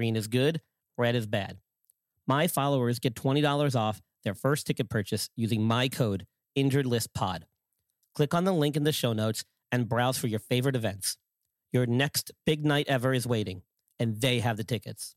Green is good, red is bad. My followers get $20 off their first ticket purchase using my code InjuredListPod. Click on the link in the show notes and browse for your favorite events. Your next big night ever is waiting, and they have the tickets.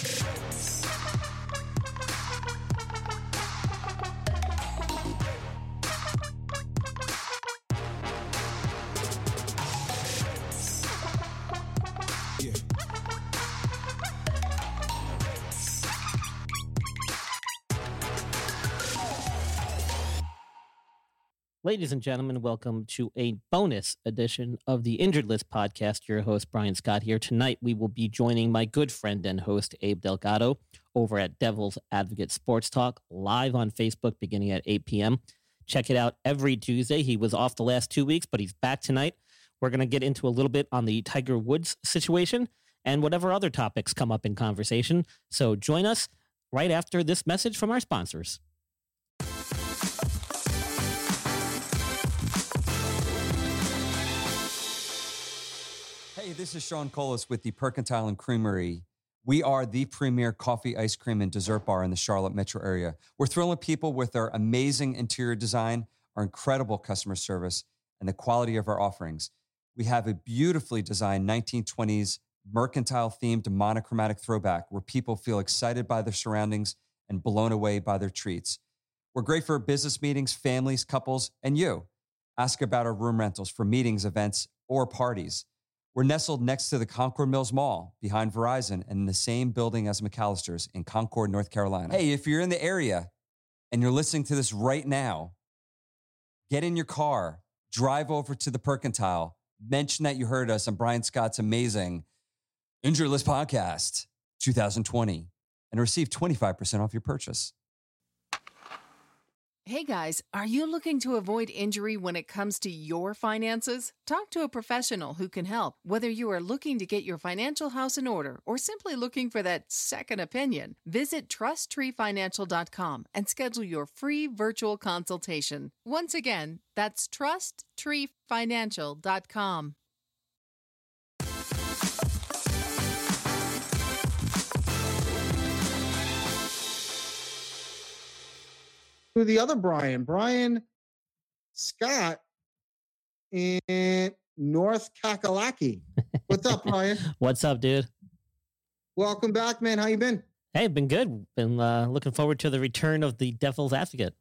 Ladies and gentlemen, welcome to a bonus edition of the Injured List podcast. Your host, Brian Scott, here. Tonight, we will be joining my good friend and host, Abe Delgado, over at Devil's Advocate Sports Talk, live on Facebook beginning at 8 p.m. Check it out every Tuesday. He was off the last two weeks, but he's back tonight. We're going to get into a little bit on the Tiger Woods situation and whatever other topics come up in conversation. So join us right after this message from our sponsors. Hey, this is Sean Colas with the Percentile and Creamery. We are the premier coffee, ice cream, and dessert bar in the Charlotte metro area. We're thrilling people with our amazing interior design, our incredible customer service, and the quality of our offerings. We have a beautifully designed 1920s mercantile themed monochromatic throwback where people feel excited by their surroundings and blown away by their treats. We're great for business meetings, families, couples, and you. Ask about our room rentals for meetings, events, or parties. We're nestled next to the Concord Mills Mall behind Verizon and in the same building as McAllister's in Concord, North Carolina. Hey, if you're in the area and you're listening to this right now, get in your car, drive over to the Percentile, mention that you heard us on Brian Scott's amazing Injured List Podcast 2020 and receive 25% off your purchase. Hey guys, are you looking to avoid injury when it comes to your finances? Talk to a professional who can help, whether you are looking to get your financial house in order or simply looking for that second opinion. Visit trusttreefinancial.com and schedule your free virtual consultation. Once again, that's trusttreefinancial.com. to the other Brian, Brian Scott in North Kakalaki. What's up, Brian? What's up, dude? Welcome back, man. How you been? Hey, been good. Been uh, looking forward to the return of the Devil's Advocate.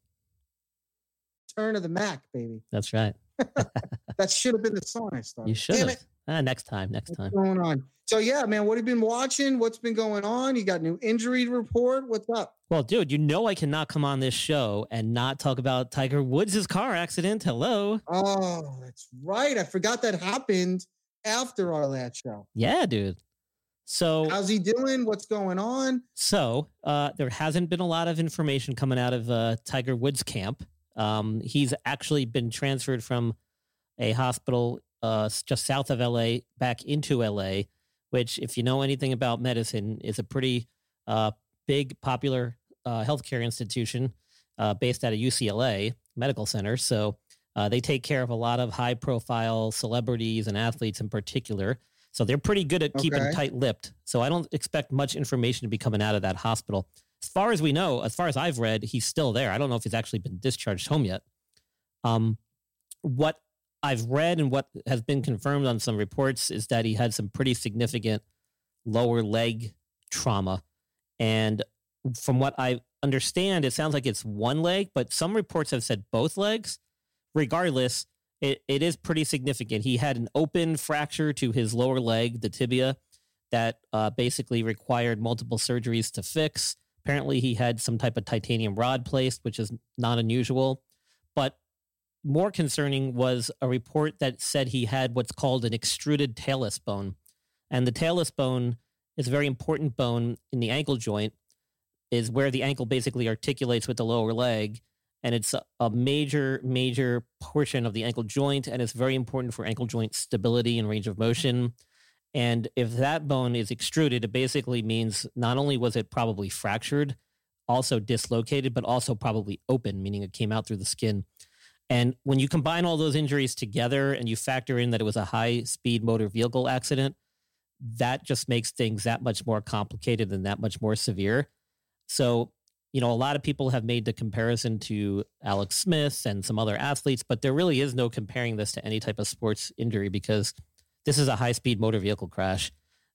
Turn of the Mac, baby. That's right. That should have been the song I started. You should Damn have. it. Ah, next time. Next What's time. going on? So yeah, man, what have you been watching? What's been going on? You got new injury report? What's up? Well, dude, you know I cannot come on this show and not talk about Tiger Woods' car accident. Hello. Oh, that's right. I forgot that happened after our last show. Yeah, dude. So How's he doing? What's going on? So uh, there hasn't been a lot of information coming out of uh, Tiger Woods camp. Um, he's actually been transferred from a hospital uh, just south of LA back into LA, which, if you know anything about medicine, is a pretty uh, big, popular uh, healthcare institution uh, based out of UCLA Medical Center. So uh, they take care of a lot of high profile celebrities and athletes in particular. So they're pretty good at keeping Okay. tight lipped. So I don't expect much information to be coming out of that hospital. As far as we know, as far as I've read, he's still there. I don't know if he's actually been discharged home yet. Um, what I've read and what has been confirmed on some reports is that he had some pretty significant lower leg trauma. And from what I understand, it sounds like it's one leg, but some reports have said both legs. Regardless, it, it is pretty significant. He had an open fracture to his lower leg, the tibia, that uh, basically required multiple surgeries to fix. Apparently, he had some type of titanium rod placed, which is not unusual. But more concerning was a report that said he had what's called an extruded talus bone. And the talus bone is a very important bone in the ankle joint, is where the ankle basically articulates with the lower leg. And it's a, major, major portion of the ankle joint. And it's very important for ankle joint stability and range of motion. And if that bone is extruded, it basically means not only was it probably fractured, also dislocated, but also probably open, meaning it came out through the skin. And when you combine all those injuries together and you factor in that it was a high speed motor vehicle accident, that just makes things that much more complicated and that much more severe. So, you know, a lot of people have made the comparison to Alex Smith and some other athletes, but there really is no comparing this to any type of sports injury because this is a high speed motor vehicle crash.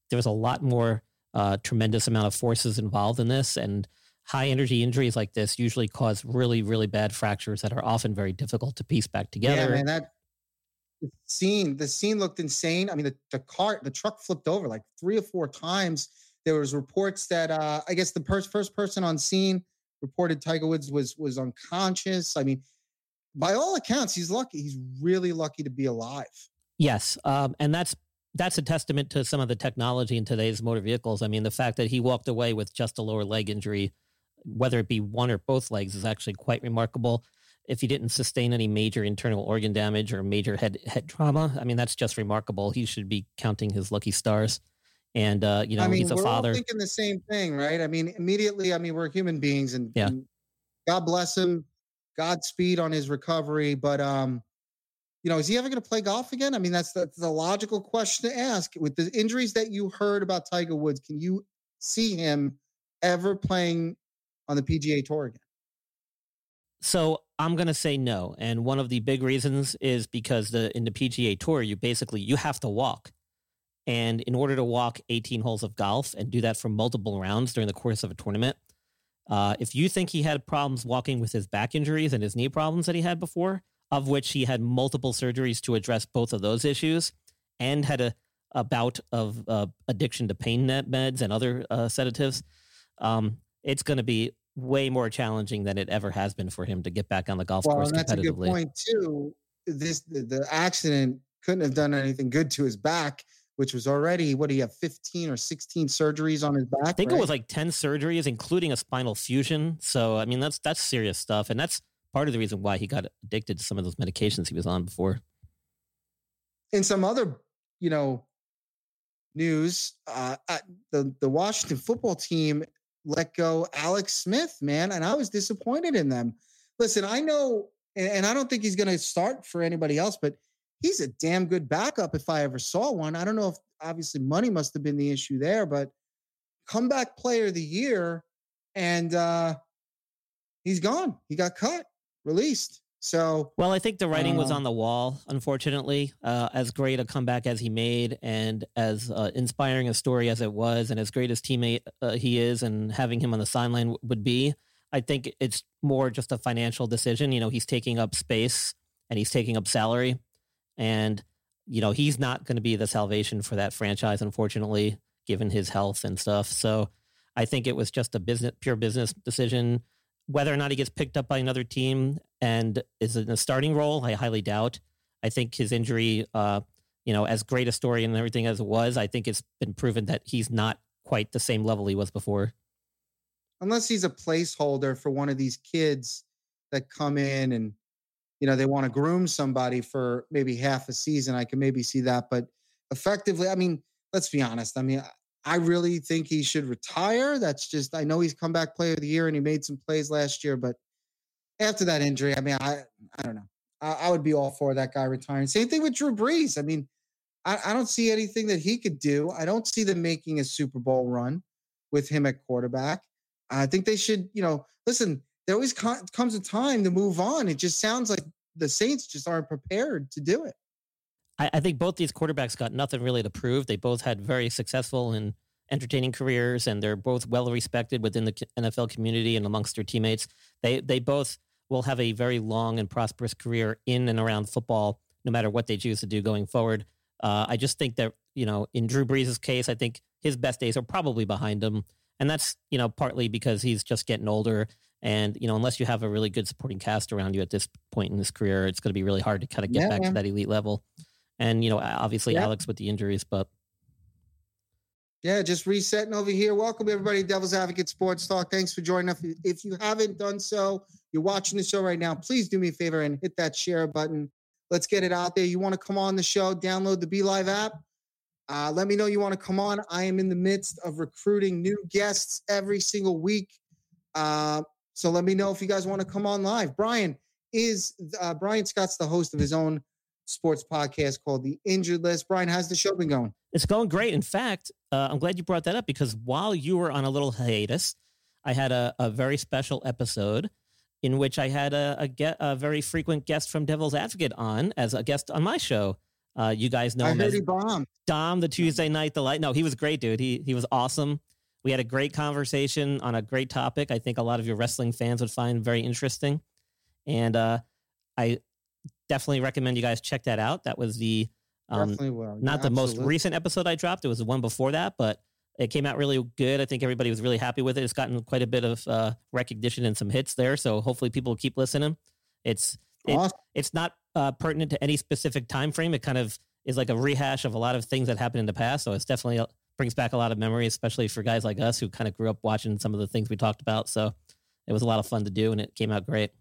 There was a lot more uh, tremendous amount of forces involved in this, and high energy injuries like this usually cause really, really bad fractures that are often very difficult to piece back together. Yeah, man, that the scene, the scene looked insane. I mean, the, the car, the truck flipped over like three or four times. There was reports that uh, I guess the pers- first person on scene reported Tiger Woods was was unconscious. I mean, by all accounts, he's lucky. He's really lucky to be alive. Yes, um, and that's that's a testament to some of the technology in today's motor vehicles. I mean, the fact that he walked away with just a lower leg injury, whether it be one or both legs, is actually quite remarkable. If he didn't sustain any major internal organ damage or major head head trauma, I mean, that's just remarkable. He should be counting his lucky stars. And uh, you know, I mean, he's a we're father. all thinking the same thing, right? I mean, immediately, I mean, we're human beings, and, Yeah. and God bless him, Godspeed on his recovery. But um, you know, is he ever going to play golf again? I mean, that's that's a logical question to ask. With the injuries that you heard about Tiger Woods, can you see him ever playing on the PGA Tour again? So I'm going to say no, and one of the big reasons is because the in the PGA Tour, you basically you have to walk, and in order to walk 18 holes of golf and do that for multiple rounds during the course of a tournament, uh, if you think he had problems walking with his back injuries and his knee problems that he had before, of which he had multiple surgeries to address both of those issues, and had a, a bout of uh, addiction to pain meds and other uh, sedatives, um, it's going to be way more challenging than it ever has been for him to get back on the golf Well, course and that's a good point too. This the, the accident couldn't have done anything good to his back, which was already what he you have, fifteen or sixteen surgeries on his back? I think it was like 10 surgeries, including a spinal fusion. So, I mean, that's that's serious stuff. And that's part of the reason why he got addicted to some of those medications he was on before. in some other, you know, news, uh, uh, the the Washington football team let go Alex Smith, man, and I was disappointed in them. Listen, I know, and, I don't think he's going to start for anybody else, but he's a damn good backup if I ever saw one. I don't know if obviously money must have been the issue there, but comeback player of the year, and uh he's gone. He got cut, released. So Well, I think the writing was Uh, on the wall, unfortunately. Uh, as great a comeback as he made, and as uh, inspiring a story as it was, and as great as teammate uh, he is, and having him on the sideline w- would be, I think it's more just a financial decision. You know, he's taking up space and he's taking up salary, and you know he's not going to be the salvation for that franchise, unfortunately, given his health and stuff. So, I think it was just a business, pure business decision. Whether or not he gets picked up by another team and is in a starting role, I highly doubt. I think his injury, uh, you know, as great a story and everything as it was, I think it's been proven that he's not quite the same level he was before. unless he's a placeholder for one of these kids that come in and you know they want to groom somebody for maybe half a season i can maybe see that but effectively i mean let's be honest i mean I really think he should retire. That's just I know he's comeback player of the year and he made some plays last year, but after that injury, I mean, I I don't know. I, I would be all for that guy retiring. Same thing with Drew Brees. I mean, I, I don't see anything that he could do. I don't see them making a Super Bowl run with him at quarterback. I think they should, you know, listen. There always co- comes a time to move on. It just sounds like the Saints just aren't prepared to do it. I, I think both these quarterbacks got nothing really to prove. They both had very successful and entertaining careers, and they're both well respected within the NFL community and amongst their teammates. They they both will have a very long and prosperous career in and around football, no matter what they choose to do going forward. Uh, I just think that you know, in Drew Brees' case, I think his best days are probably behind him, and that's you know partly because he's just getting older. And you know, unless you have a really good supporting cast around you at this point in his career, it's going to be really hard to kind of get Yeah, back man. to that elite level. And you know, obviously Yeah. Alex with the injuries, but Yeah, just resetting over here. Welcome everybody, Devil's Advocate Sports Talk. Thanks for joining us. If you haven't done so, you're watching the show right now. Please do me a favor and hit that share button. Let's get it out there. You want to come on the show? Download the Be Live app. Uh, let me know you want to come on. I am in the midst of recruiting new guests every single week. Uh, so let me know if you guys want to come on live. Brian is uh, Brian Scott's the host of his own sports podcast called The Injured List. Brian, how's the show been going? It's going great. In fact, uh, I'm glad you brought that up because while you were on a little hiatus, I had a, a very special episode in which I had a, a, get, a very frequent guest from Devil's Advocate on as a guest on my show. Uh, you guys know I him as bombed. Dom, the Tuesday night delight. No, he was great, dude. He he was awesome. We had a great conversation on a great topic. I think a lot of your wrestling fans would find very interesting, and uh, I definitely recommend you guys check that out. That was the um, Definitely will. not Yeah, the most recent episode I dropped. It was the one before that, but it came out really good. I think everybody was really happy with it. It's gotten quite a bit of uh, recognition and some hits there. So hopefully people will keep listening. It's it- Awesome. it's not uh, pertinent to any specific time frame. It kind of is like a rehash of a lot of things that happened in the past. So it's definitely uh, brings back a lot of memories, especially for guys like us who kind of grew up watching some of the things we talked about. So it was a lot of fun to do, and it came out great.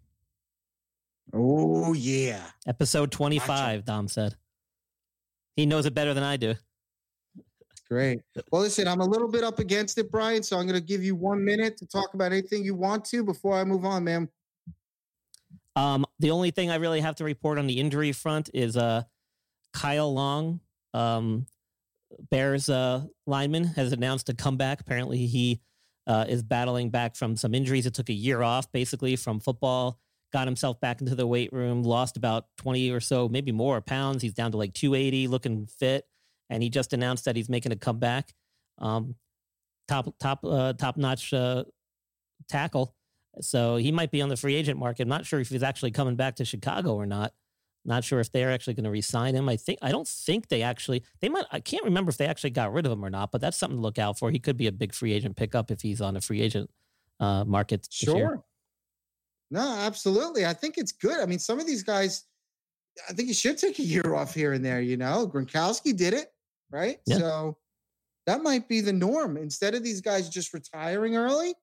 Oh yeah. Episode twenty five, Dom said. He knows it better than I do. Great. Well, listen, I'm a little bit up against it, Brian. So I'm going to give you one minute to talk about anything you want to before I move on, man. Um, the only thing I really have to report on the injury front is uh, Kyle Long, um, Bears uh, lineman, has announced a comeback. Apparently, he uh, is battling back from some injuries. It took a year off, basically, from football. Got himself back into the weight room, lost about 20 or so, maybe more pounds. He's down to like 280, looking fit. And he just announced that he's making a comeback. Um, top, top, uh, top notch uh, tackle. So he might be on the free agent market. I'm not sure if he's actually coming back to Chicago or not. Not sure if they're actually going to re-sign him. I think I don't think they actually they might. I can't remember if they actually got rid of him or not. But that's something to look out for. He could be a big free agent pickup if he's on a free agent uh, market. Sure. No, absolutely. I think it's good. I mean, some of these guys, I think you should take a year off here and there. You know, Gronkowski did it, right? Yeah. So that might be the norm. Instead of these guys just retiring early,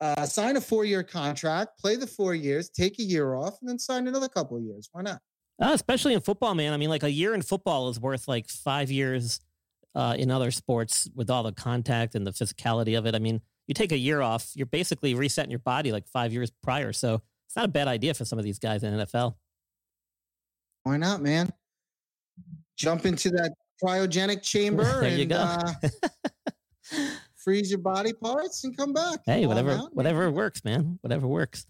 uh, sign a four-year contract, play the four years, take a year off, and then sign another couple of years. Why not? Uh, especially in football, man. I mean, like a year in football is worth like five years uh, in other sports with all the contact and the physicality of it. I mean, you take a year off, you're basically resetting your body like five years prior. So it's not a bad idea for some of these guys in NFL. Why not, man? Jump into that cryogenic chamber There and you go. Uh, freeze your body parts and come back. hey, Come whatever, whatever works, man. Whatever works.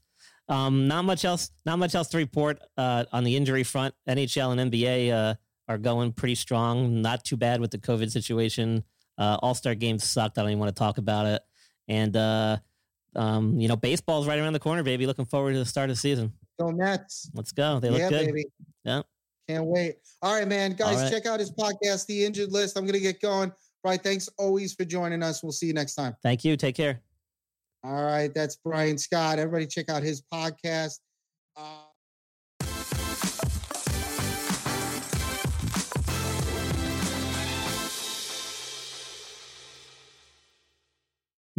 Um, not much else. Not much else to report uh, on the injury front. NHL and NBA uh, are going pretty strong. Not too bad with the COVID situation. Uh, All Star games sucked. I don't even want to talk about it. And uh, um, you know, baseball's right around the corner, baby. Looking forward to the start of the season. Go Nets. Let's go. They look yeah, good. baby. Yeah. Can't wait. All right, man. Guys, right. check out his podcast, The Injured List. I'm going to get going. Brian, thanks always for joining us. We'll see you next time. Thank you. Take care. All right. That's Brian Scott. Everybody check out his podcast. Uh,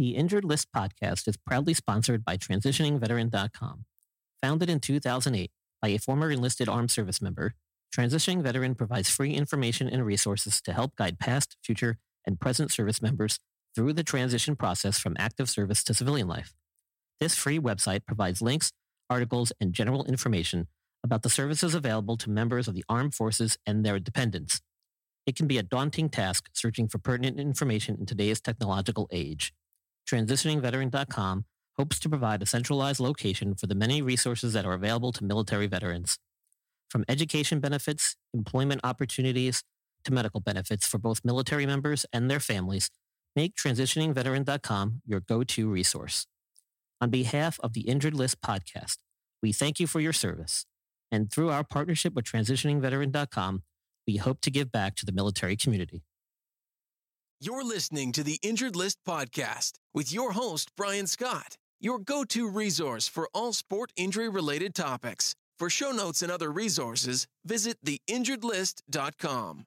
The Injured List podcast is proudly sponsored by TransitioningVeteran.com. Founded in 2008 by a former enlisted armed service member, Transitioning Veteran provides free information and resources to help guide past, future, and present service members through the transition process from active service to civilian life. This free website provides links, articles, and general information about the services available to members of the armed forces and their dependents. It can be a daunting task searching for pertinent information in today's technological age. TransitioningVeteran.com hopes to provide a centralized location for the many resources that are available to military veterans. From education benefits, employment opportunities, to medical benefits for both military members and their families, make TransitioningVeteran.com your go-to resource. On behalf of the Injured List podcast, we thank you for your service. And through our partnership with TransitioningVeteran.com, we hope to give back to the military community. You're listening to the Injured List podcast with your host, Brian Scott, your go to resource for all sport injury related topics. For show notes and other resources, visit theinjuredlist.com.